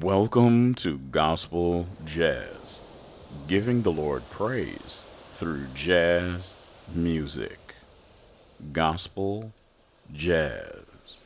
Welcome to Gospel Jazz, giving the Lord praise through jazz music. Gospel Jazz.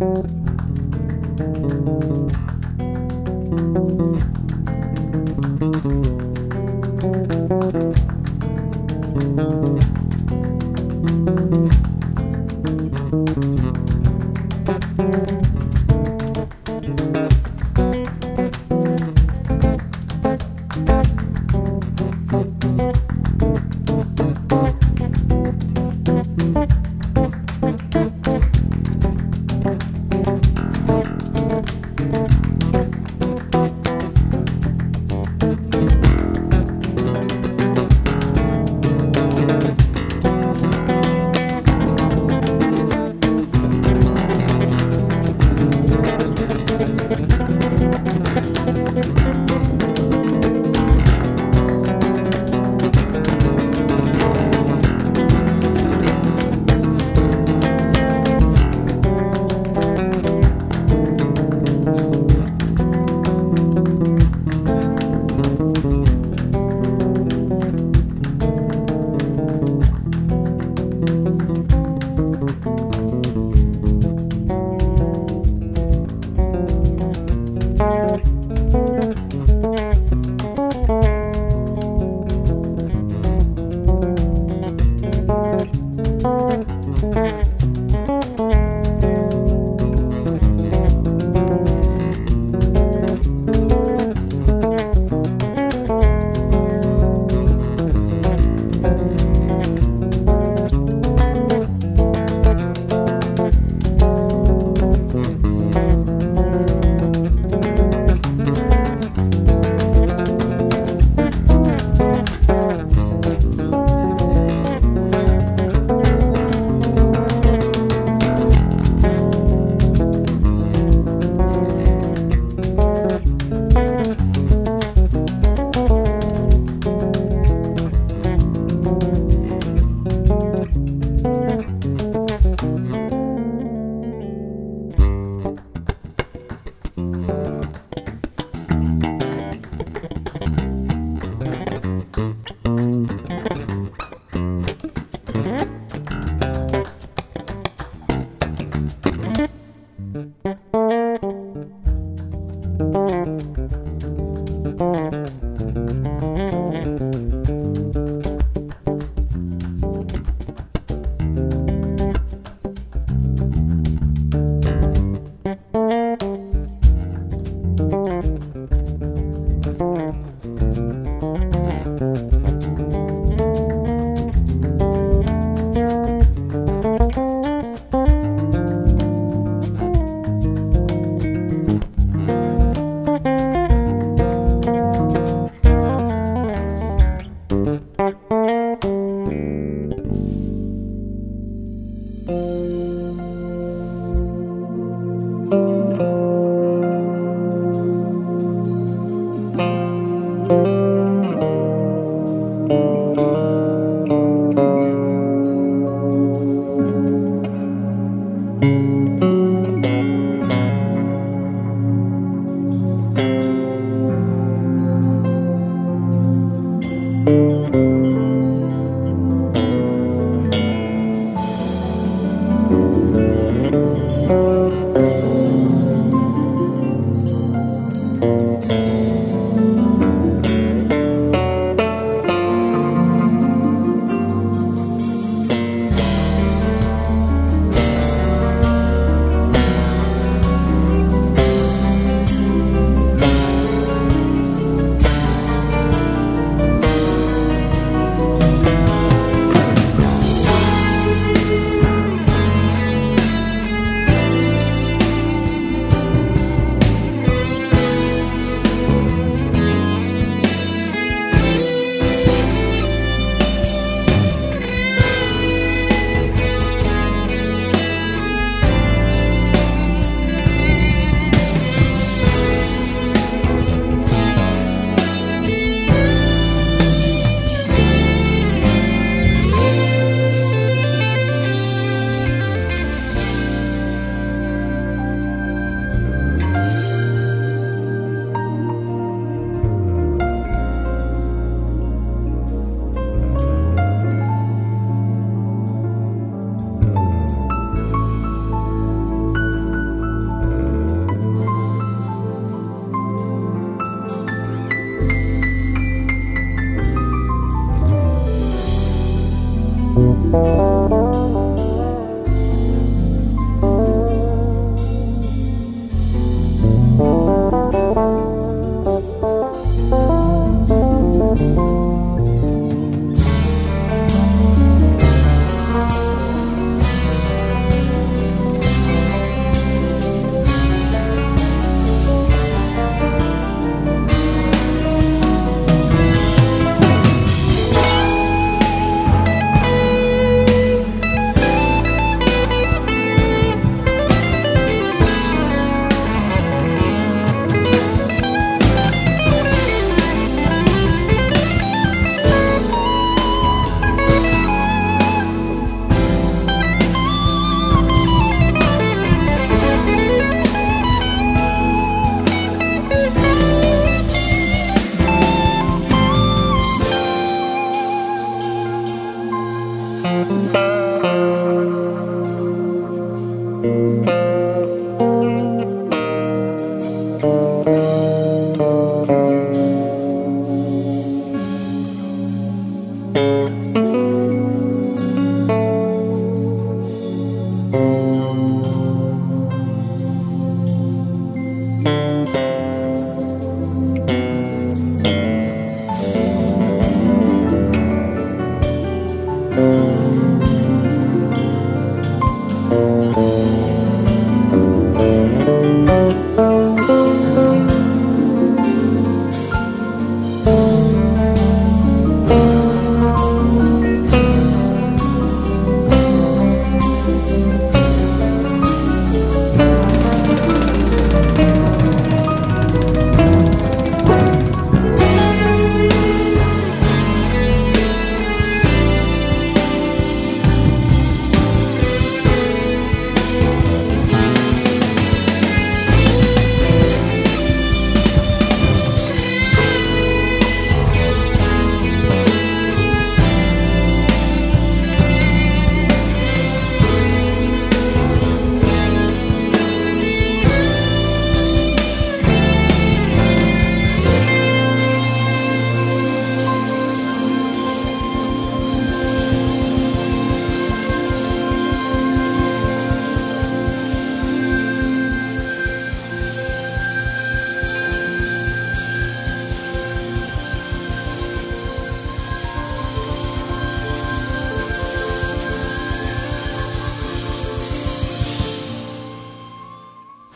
thank you.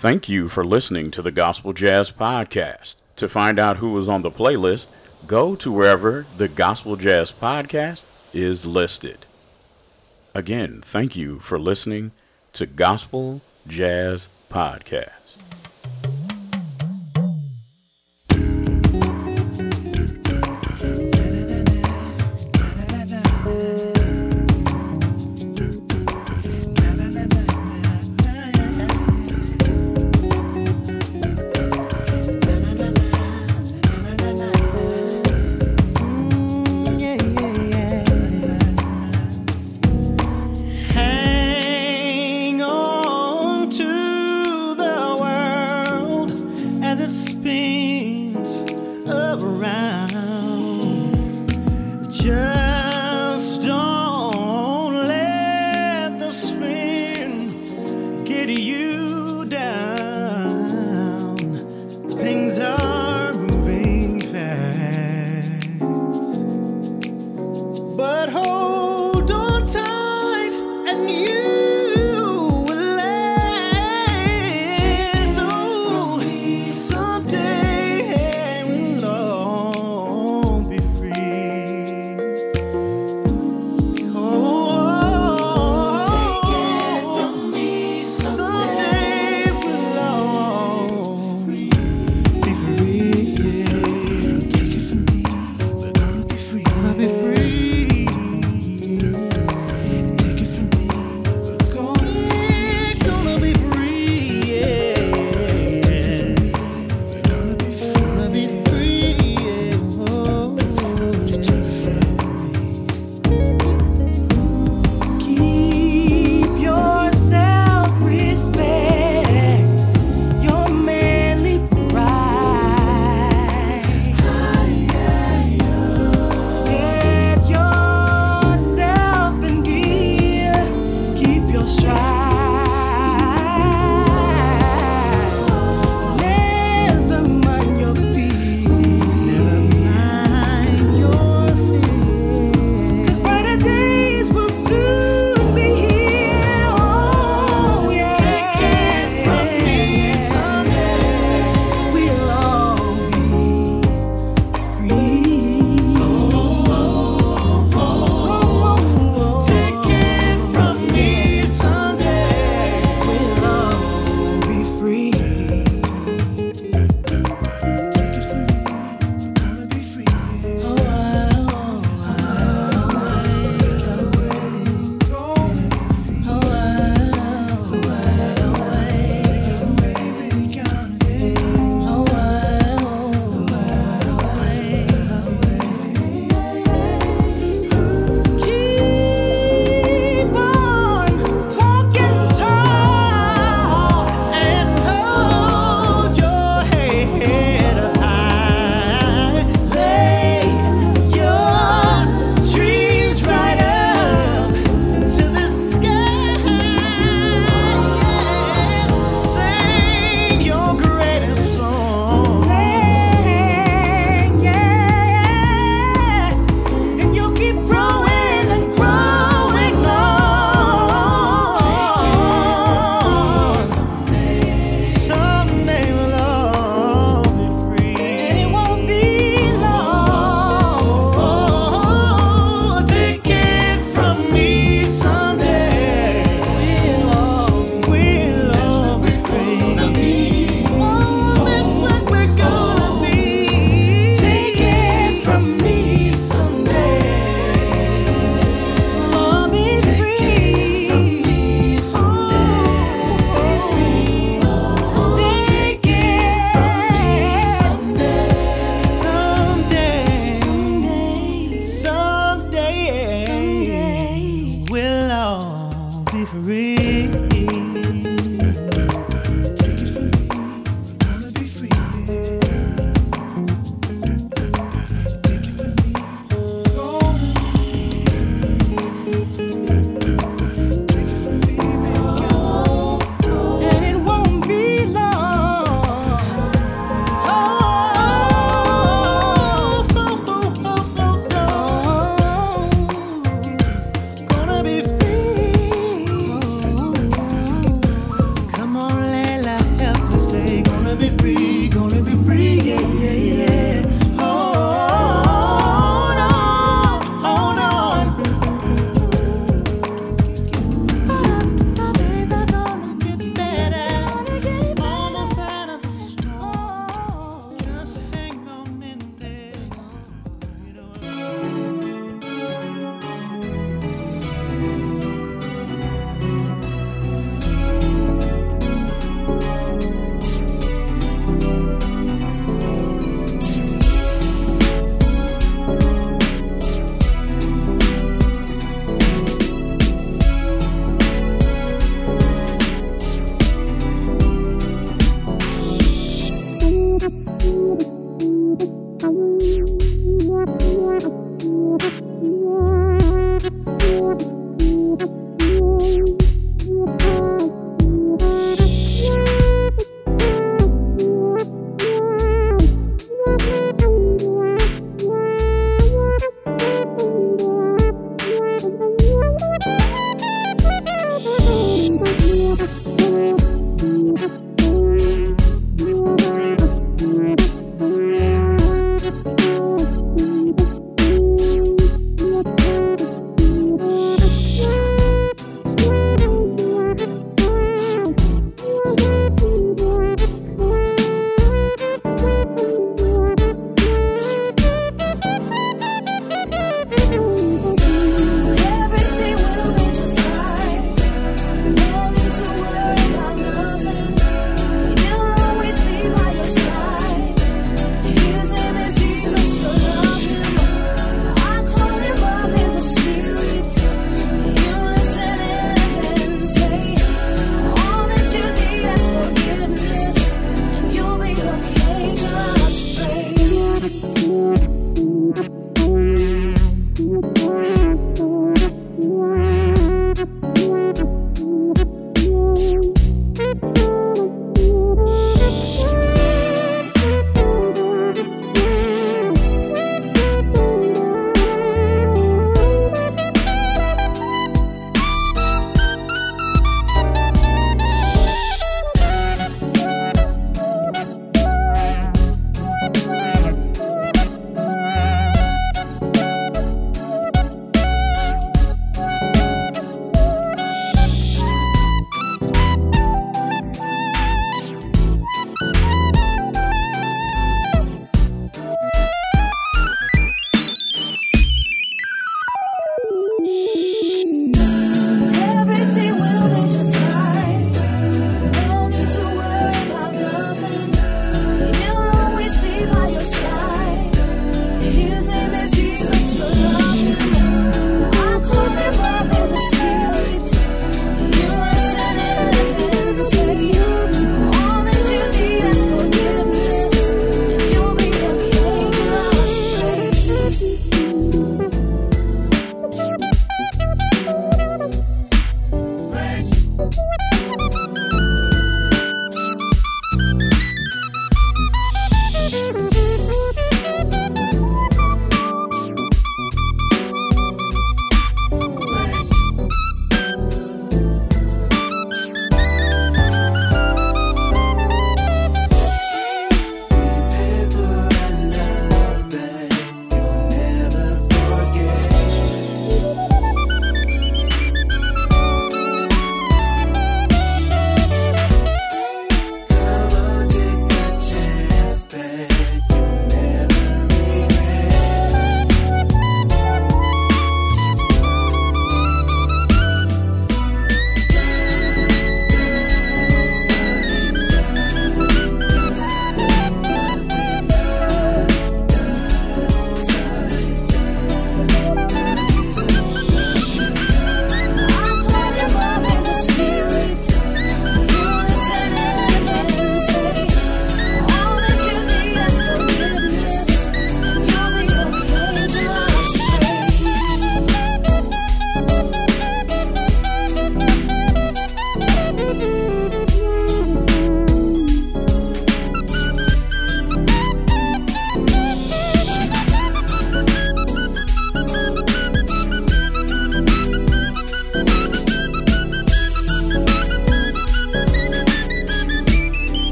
Thank you for listening to the Gospel Jazz Podcast. To find out who was on the playlist, go to wherever the Gospel Jazz Podcast is listed. Again, thank you for listening to Gospel Jazz Podcast.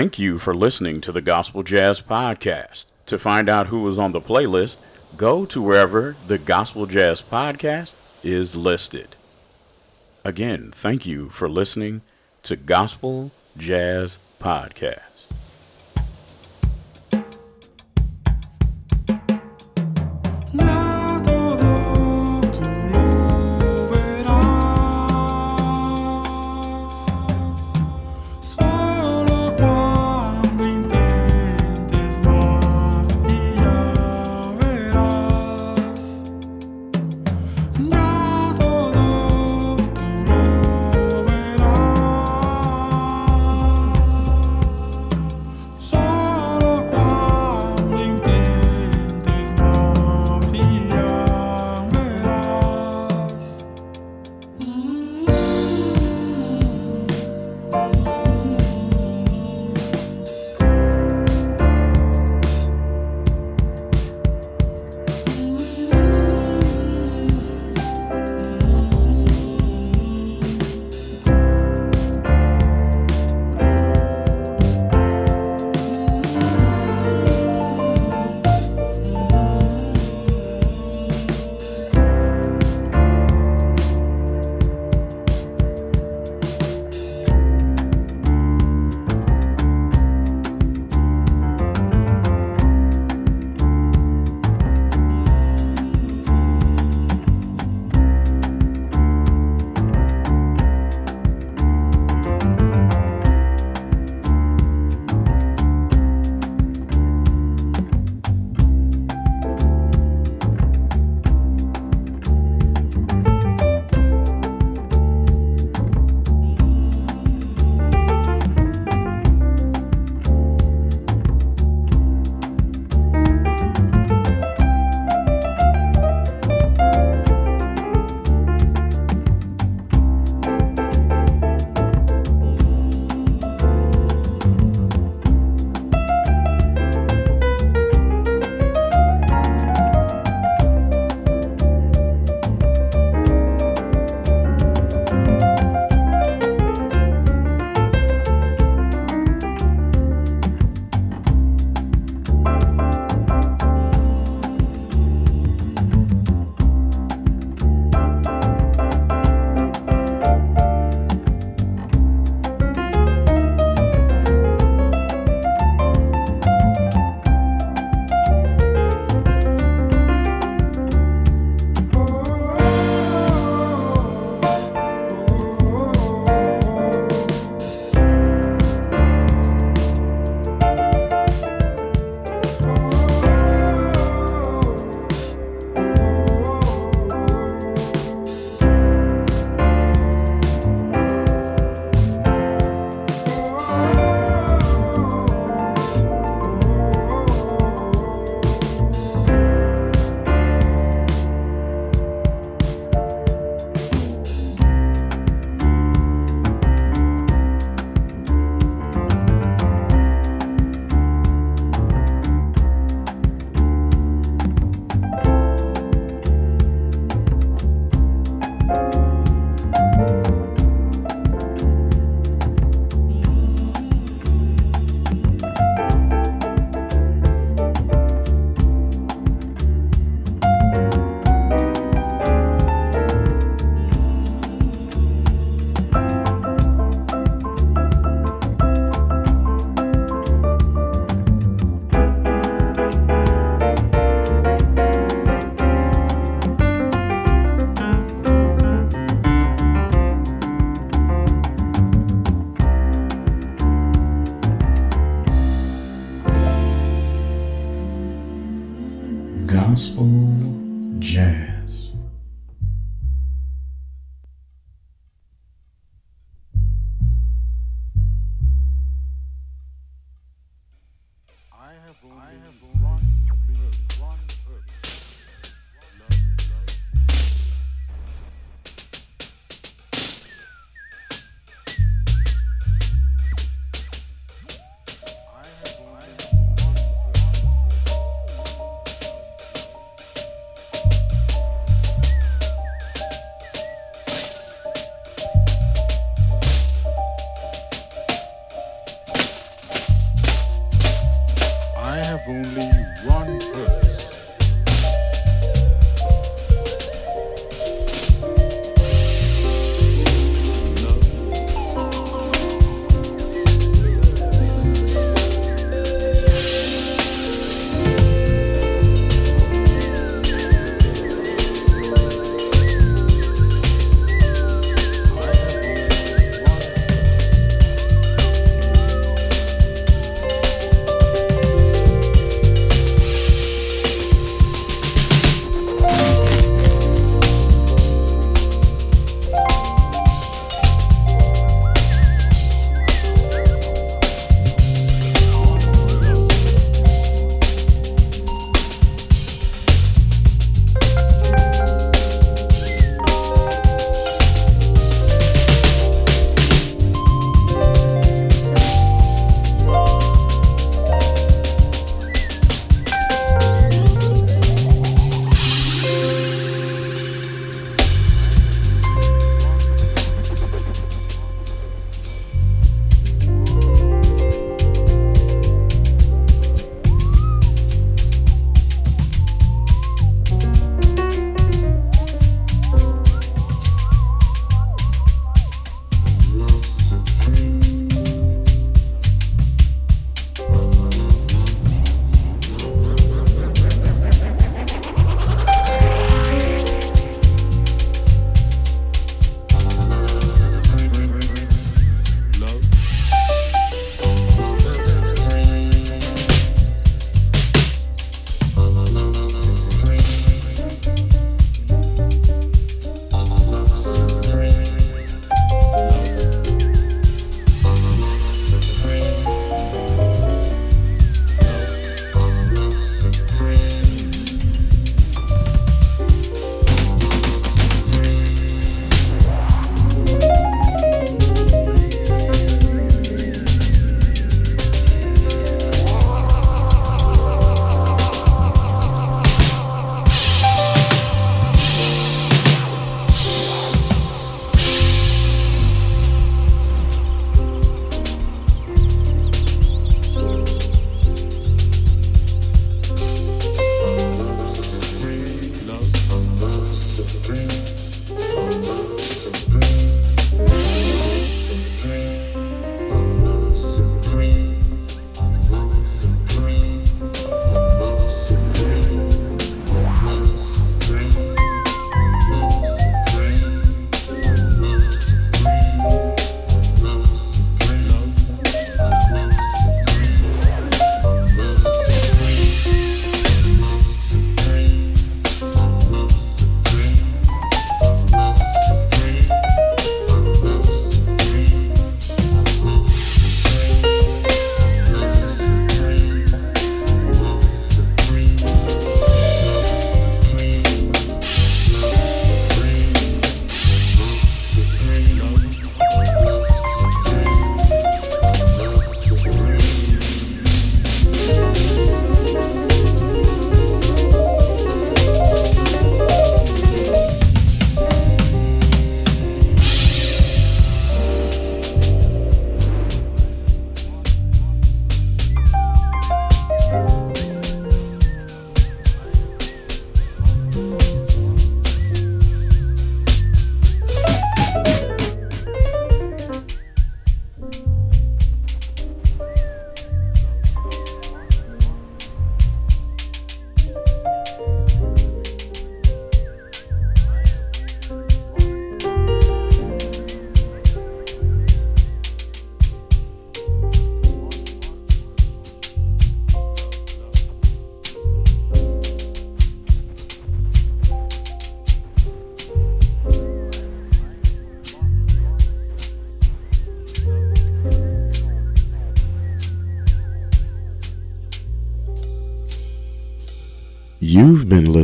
Thank you for listening to the Gospel Jazz Podcast. To find out who was on the playlist, go to wherever the Gospel Jazz Podcast is listed. Again, thank you for listening to Gospel Jazz Podcast.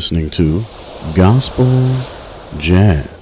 Listening to Gospel Jazz.